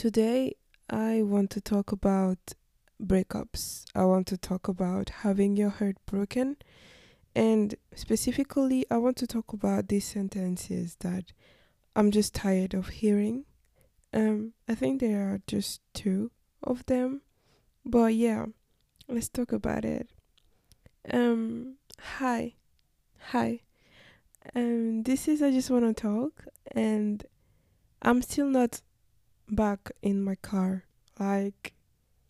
Today, I want to talk about breakups. I want to talk about having your heart broken. And specifically, I want to talk about these sentences that I'm just tired of hearing. Um, I think there are just two of them. But yeah, let's talk about it. Um, hi. Hi. Um, this is I just want to talk and I'm still not back in my car. Like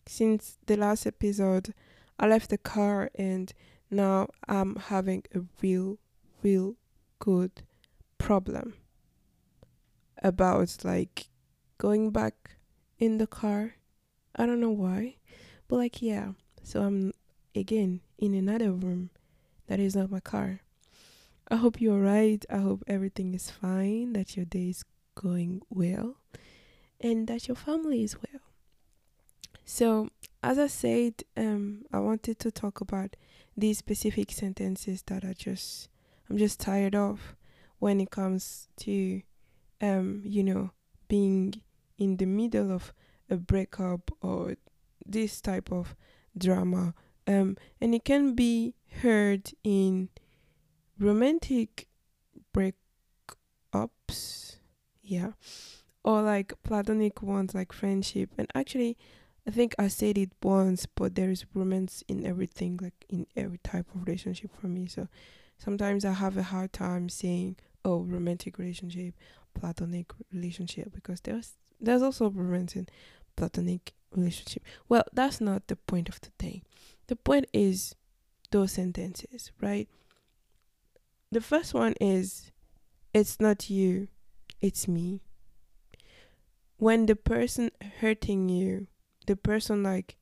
since the last episode, I left the car and now I'm having a real, real good problem about like going back in the car. I don't know why, but like, yeah. So I'm again in another room that is not my car. I hope you're right. I hope everything is fine, that your day is going well and that your family is well. So, as I said, um, I wanted to talk about these specific sentences that I just I'm just tired of when it comes to um, you know, being in the middle of a breakup or this type of drama. Um, and it can be heard in romantic breakups. Yeah or like platonic ones like friendship. And actually i think i said it once but there is romance in everything like in every type of relationship for me. So sometimes i have a hard time saying oh romantic relationship platonic relationship because there's there's also romance in platonic relationship. Well that's not the point of the day. The point is those sentences right? The first one is it's not you it's me when the person hurting you, the person like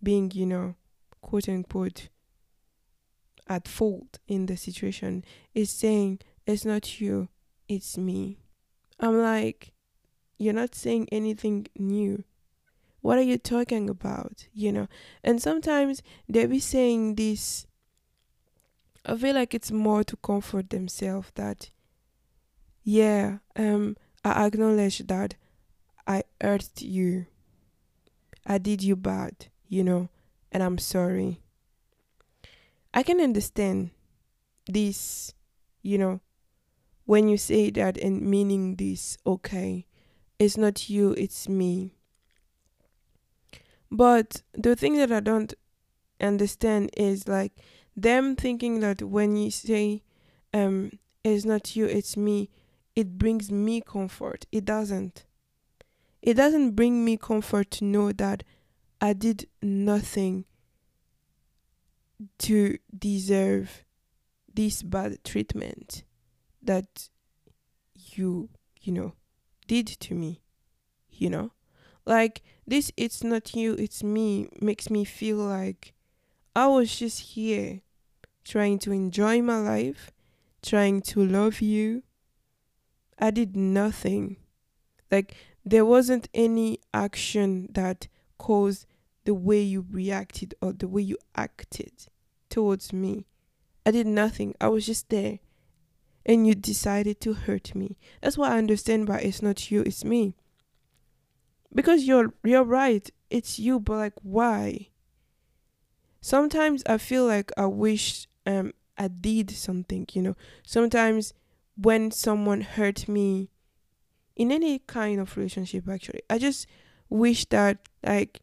being, you know, quote unquote, at fault in the situation is saying, it's not you, it's me. I'm like, you're not saying anything new. What are you talking about? You know? And sometimes they be saying this. I feel like it's more to comfort themselves that, yeah, um, I acknowledge that I hurt you. I did you bad, you know, and I'm sorry. I can understand this, you know, when you say that and meaning this, okay, it's not you, it's me. But the thing that I don't understand is like them thinking that when you say, um, it's not you, it's me, it brings me comfort. It doesn't. It doesn't bring me comfort to know that I did nothing to deserve this bad treatment that you, you know, did to me. You know? Like this it's not you, it's me makes me feel like I was just here trying to enjoy my life, trying to love you. I did nothing. Like there wasn't any action that caused the way you reacted or the way you acted towards me. I did nothing. I was just there. And you decided to hurt me. That's what I understand by it's not you, it's me. Because you're you're right. It's you, but like why? Sometimes I feel like I wish um I did something, you know. Sometimes when someone hurt me, in any kind of relationship actually. I just wish that like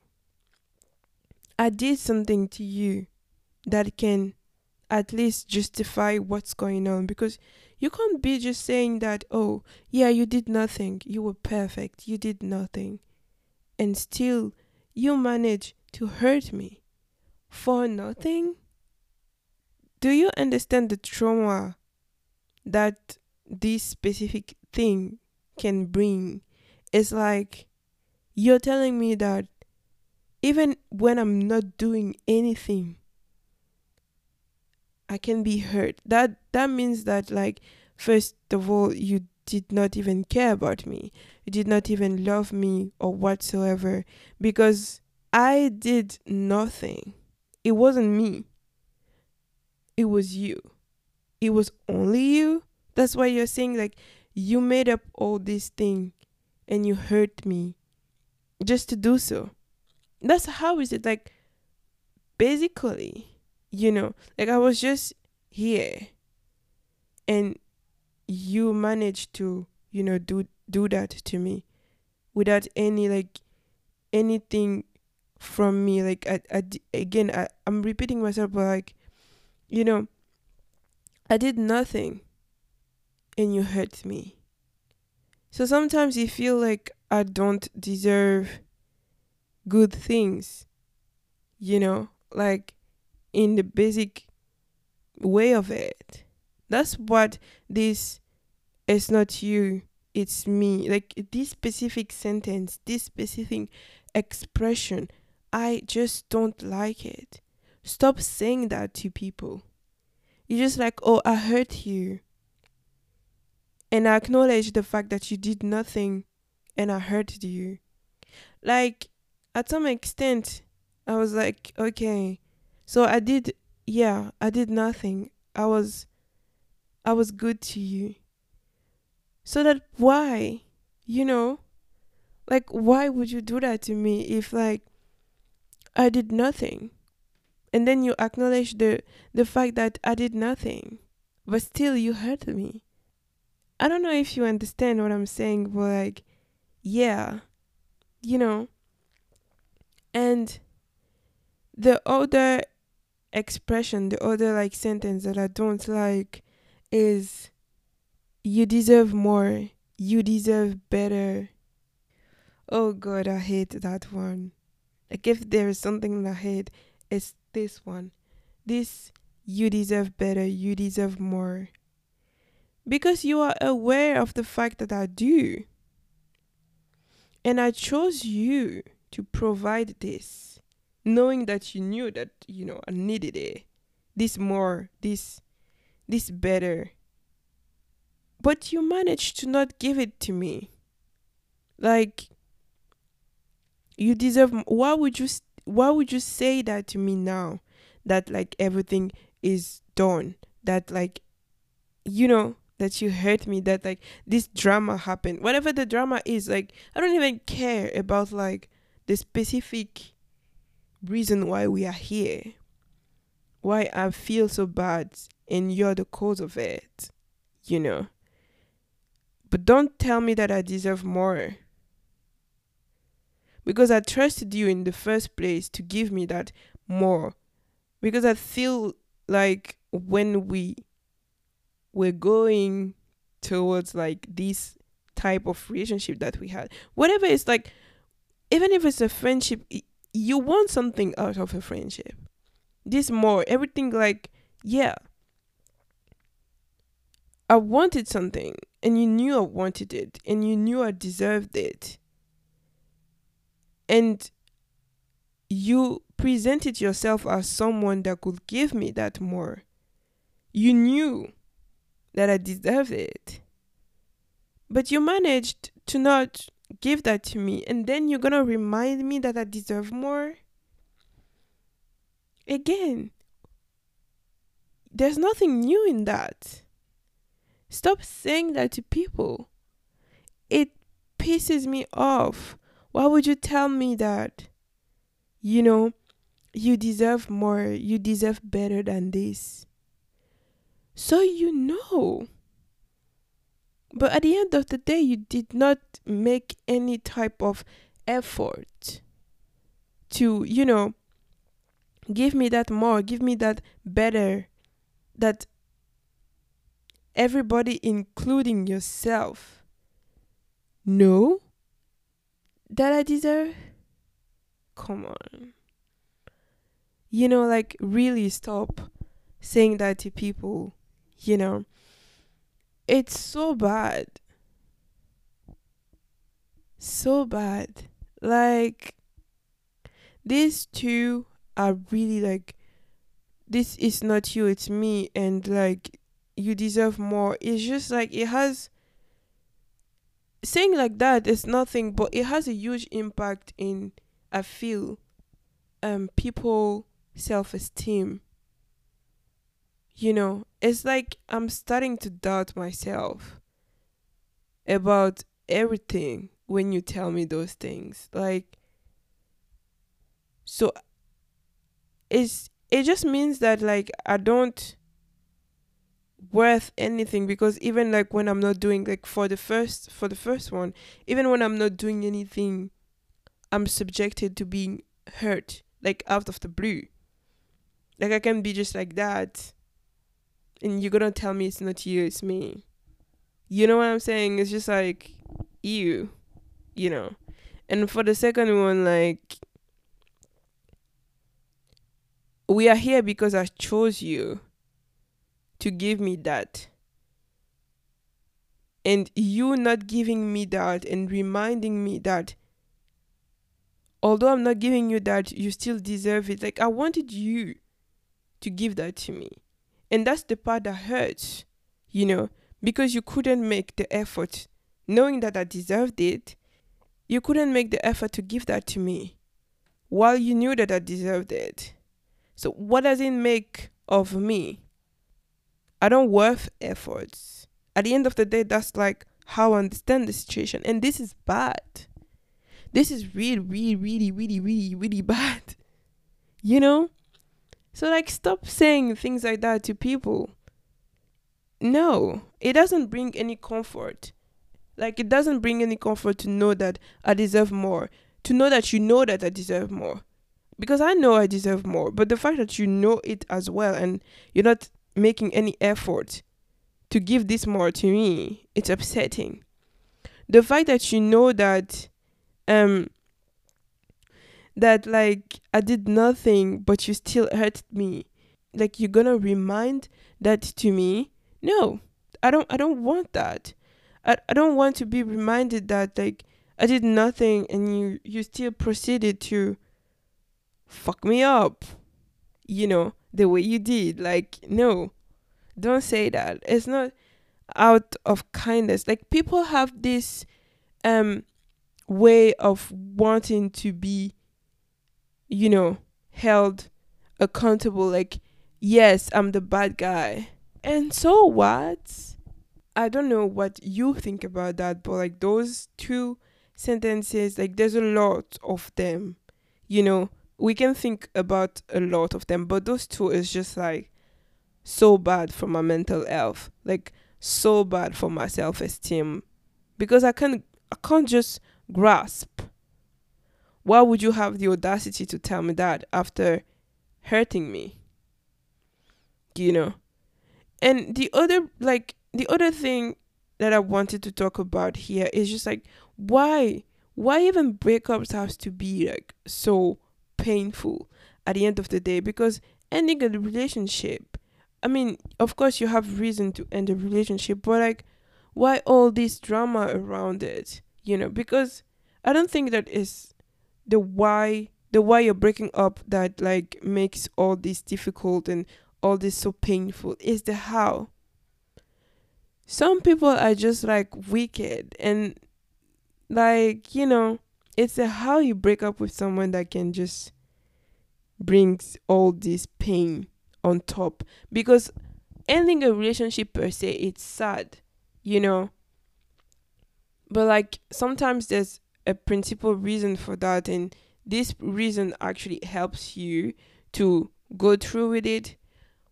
i did something to you that can at least justify what's going on because you can't be just saying that oh yeah you did nothing. You were perfect. You did nothing. And still you manage to hurt me for nothing? Do you understand the trauma that this specific thing can bring It's like you're telling me that even when I'm not doing anything, I can be hurt. That that means that like first of all you did not even care about me. You did not even love me or whatsoever because I did nothing. It wasn't me. It was you. It was only you. That's why you're saying like you made up all this thing and you hurt me just to do so. That's how is it like basically, you know, like I was just here and you managed to, you know, do do that to me without any like anything from me like I, I again I, i'm repeating myself but like you know i did nothing and you hurt me so sometimes you feel like i don't deserve good things you know like in the basic way of it that's what this is not you it's me like this specific sentence this specific expression I just don't like it. Stop saying that to people. You're just like, oh, I hurt you. And I acknowledge the fact that you did nothing and I hurted you. Like, at some extent, I was like, okay. So I did, yeah, I did nothing. I was, I was good to you. So that why, you know, like, why would you do that to me if, like, I did nothing. And then you acknowledge the the fact that I did nothing, but still you hurt me. I don't know if you understand what I'm saying, but like yeah, you know. And the other expression, the other like sentence that I don't like is you deserve more. You deserve better. Oh god, I hate that one. Like if there is something in the head, it's this one. This you deserve better, you deserve more. Because you are aware of the fact that I do. And I chose you to provide this, knowing that you knew that, you know, I needed it. This more, this this better. But you managed to not give it to me. Like you deserve why would you why would you say that to me now that like everything is done that like you know that you hurt me that like this drama happened. Whatever the drama is like i don't even care about like the specific reason why we are here. Why i feel so bad and you're the cause of it you know? But don't tell me that i deserve more. Because I trusted you in the first place to give me that more. Because I feel like when we were going towards like this type of relationship that we had, whatever it's like, even if it's a friendship, you want something out of a friendship. This more, everything like, yeah. I wanted something and you knew I wanted it and you knew I deserved it and you presented yourself as someone that could give me that more. You knew that I deserved it. But you managed to not give that to me, and then you're gonna remind me that I deserve more? Again, there's nothing new in that. Stop saying that to people. It pisses me off why would you tell me that? You know, you deserve more, you deserve better than this. So you know. But at the end of the day, you did not make any type of effort to, you know, give me that more, give me that better, that everybody, including yourself, no that I deserve? Come on. You know, like, really stop saying that to people. You know, it's so bad. So bad. Like, these two are really like, this is not you, it's me, and like, you deserve more. It's just like, it has saying like that is nothing, but it has a huge impact in I feel um people self esteem. You know, it's like I'm starting to doubt myself about everything when you tell me those things. Like so it's it just means that like I don't worth anything because even like when I'm not doing like for the first for the first one, even when I'm not doing anything, I'm subjected to being hurt like out of the blue. Like I can be just like that and you're gonna tell me it's not you, it's me. You know what I'm saying? It's just like you, you know. And for the second one, like we are here because I chose you to give me that. And you not giving me that and reminding me that although I'm not giving you that, you still deserve it. Like I wanted you to give that to me. And that's the part that hurts, you know, because you couldn't make the effort, knowing that I deserved it, you couldn't make the effort to give that to me while you knew that I deserved it. So, what does it make of me? I don't worth efforts. At the end of the day, that's like how I understand the situation. And this is bad. This is really, really, really, really, really, really bad. You know? So, like, stop saying things like that to people. No, it doesn't bring any comfort. Like, it doesn't bring any comfort to know that I deserve more, to know that you know that I deserve more. Because I know I deserve more, but the fact that you know it as well and you're not making any effort to give this more to me, it's upsetting. The fact that you know that um that like I did nothing but you still hurt me. Like you're gonna remind that to me? No. I don't I don't want that. I, I don't want to be reminded that like I did nothing and you you still proceeded to fuck me up. You know, the way you did. Like no. Don't say that. It's not out of kindness. Like people have this um way of wanting to be you know, held accountable like, yes, I'm the bad guy. And so what? I don't know what you think about that, but like those two sentences, like there's a lot of them. You know, we can think about a lot of them, but those two is just like so bad for my mental health. Like so bad for my self esteem. Because I can't I can't just grasp why would you have the audacity to tell me that after hurting me? You know? And the other, like, the other thing that I wanted to talk about here is just like, why? Why even breakups have to be like so painful at the end of the day? Because ending a relationship, I mean, of course, you have reason to end a relationship, but like, why all this drama around it? You know, because I don't think that is the why the why you're breaking up that like makes all this difficult and all this so painful is the how. Some people are just like wicked and like you know it's the how you break up with someone that can just brings all this pain on top because ending a relationship per se it's sad you know? But like sometimes there's a principal reason for that and this reason actually helps you to go through with it.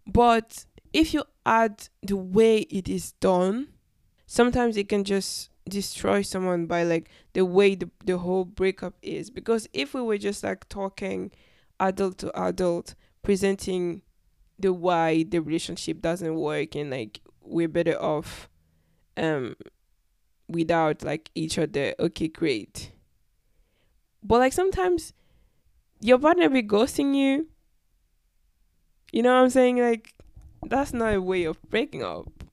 But if you add the way it is done sometimes it can just destroy someone by like the way the, the whole breakup is. Because if we were just like talking adult to adult presenting the why the relationship doesn't work and like we're better off um without like each other. Okay great. But like sometimes your partner be ghosting you. You know what i'm saying? Like that's not a way of breaking up.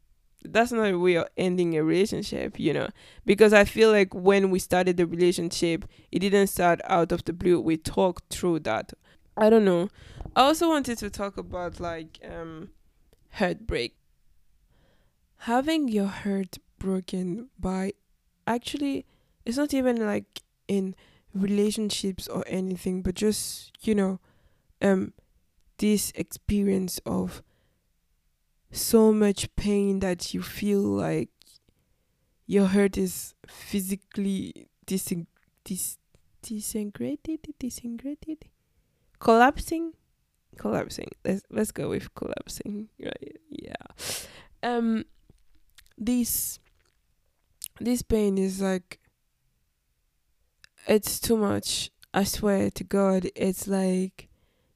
That's not a way of ending a relationship you know? Because i feel like when we started the relationship it didn't start out of the blue. We talked through that. I don't know. I also wanted to talk about like um heartbreak. Having your heart broken by actually it's not even like in relationships or anything but just you know um this experience of so much pain that you feel like your heart is physically dising dis disintegrated disintegrated? Collapsing? Collapsing. Let's let's go with collapsing right? Yeah. Um this this pain is like it's too much i swear to god. It's like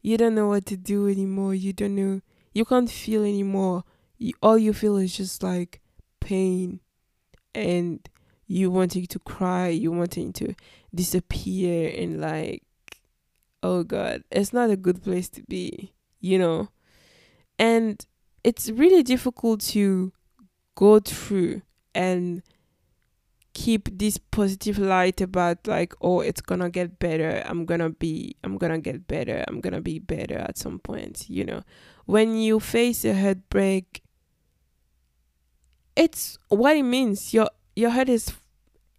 you don't know what to do anymore. You don't know you can't feel anymore. You, all you feel is just like pain. And you wanting to cry. You wanting to disappear and like oh god it's not a good place to be you know? And it's really difficult to go through and keep this positive light about like oh it's gonna get better. I'm gonna be i'm gonna get better. I'm gonna be better at some point you know. When you face a heartbreak it's what it means. Your your head is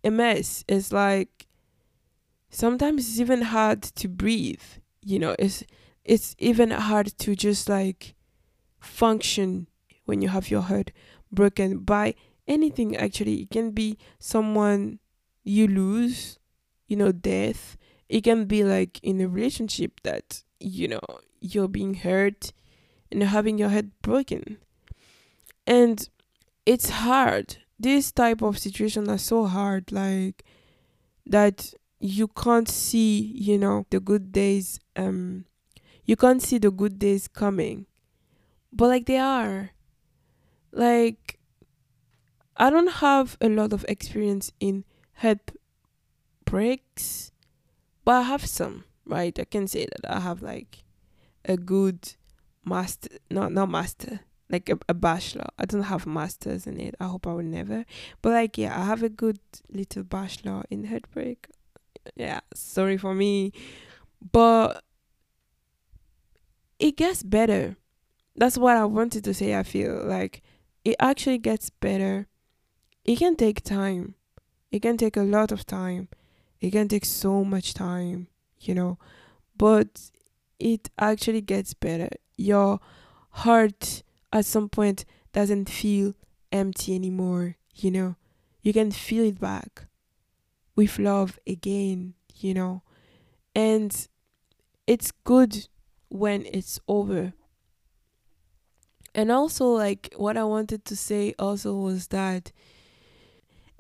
a mess. It's like sometimes it's even hard to breathe you know. It's it's even hard to just like function when you have your head broken by anything actually it can be someone you lose you know death. It can be like in a relationship that you know you're being hurt and having your head broken. And it's hard. This type of situation are so hard like that you can't see you know the good days um you can't see the good days coming. But like they are. Like I don't have a lot of experience in head breaks, but I have some, right? I can say that I have like a good master, not not master, like a, a bachelor. I don't have masters in it. I hope I will never. But like yeah, I have a good little bachelor in head break. Yeah, sorry for me, but it gets better. That's what I wanted to say. I feel like it actually gets better it can take time. It can take a lot of time. It can take so much time, you know, but it actually gets better. Your heart at some point doesn't feel empty anymore, you know. You can feel it back with love again, you know. And it's good when it's over. And also, like, what I wanted to say also was that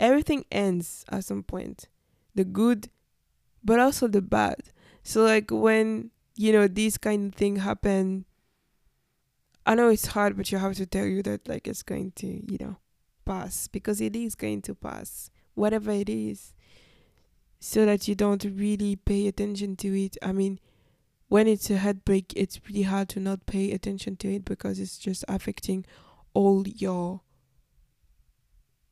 everything ends at some point. The good but also the bad. So like when you know these kind of thing happen i know it's hard but you have to tell you that like it's going to you know pass because it is going to pass whatever it is so that you don't really pay attention to it. I mean when it's a heartbreak it's pretty hard to not pay attention to it because it's just affecting all your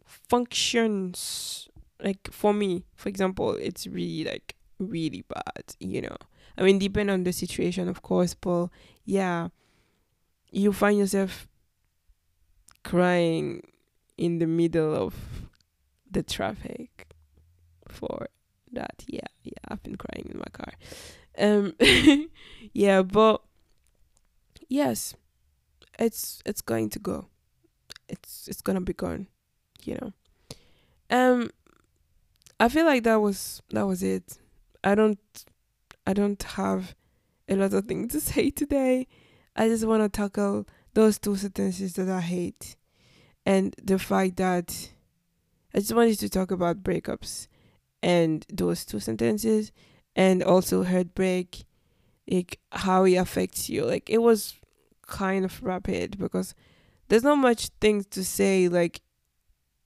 functions like for me for example it's really like really bad you know? I mean depend on the situation of course but yeah you find yourself crying in the middle of the traffic for that. Yeah yeah i've been crying in my car. Um yeah but yes it's it's going to go. It's it's gonna be gone you know. Um I feel like that was that was it. I don't I don't have a lot of things to say today. I just want to tackle those two sentences that I hate and the fact that I just wanted to talk about breakups and those two sentences and also heartbreak like how it affects you like it was kind of rapid because there's not much things to say like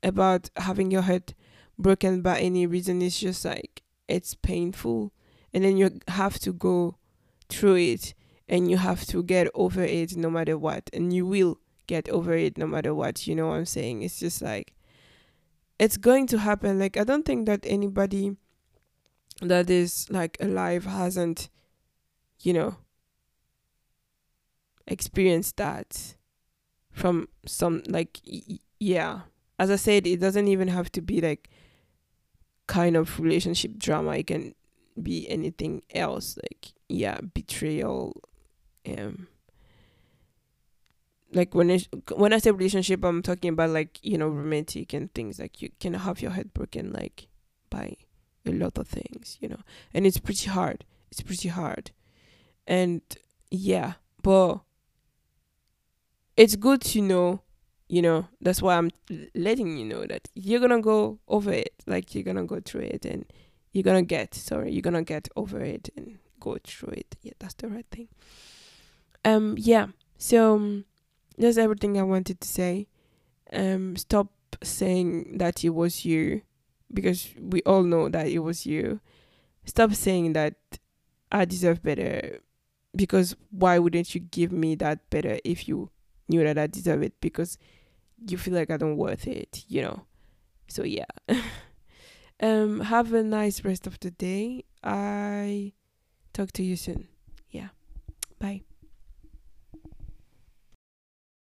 about having your head broken by any reason it's just like it's painful. And then you have to go through it and you have to get over it no matter what. And you will get over it no matter what you know what i'm saying? It's just like it's going to happen. Like i don't think that anybody that is like alive hasn't you know experienced that from some like y- yeah as I said, it doesn't even have to be like kind of relationship drama. It can be anything else, like yeah, betrayal, um, like when I when I say relationship, I'm talking about like you know romantic and things like you can have your head broken like by a lot of things, you know. And it's pretty hard. It's pretty hard. And yeah, but it's good to know, you know, that's why I'm letting you know that you're to go over it. Like you're to go through it and you're to get, sorry, you're to get over it and go through it. Yeah, that's the right thing. Um yeah. So um, that's everything I wanted to say. Um stop saying that it was you because we all know that it was you. Stop saying that I deserve better because why wouldn't you give me that better if you knew that I deserve it because you feel like I don't worth it, you know. So yeah. um have a nice rest of the day. I talk to you soon. Yeah. Bye.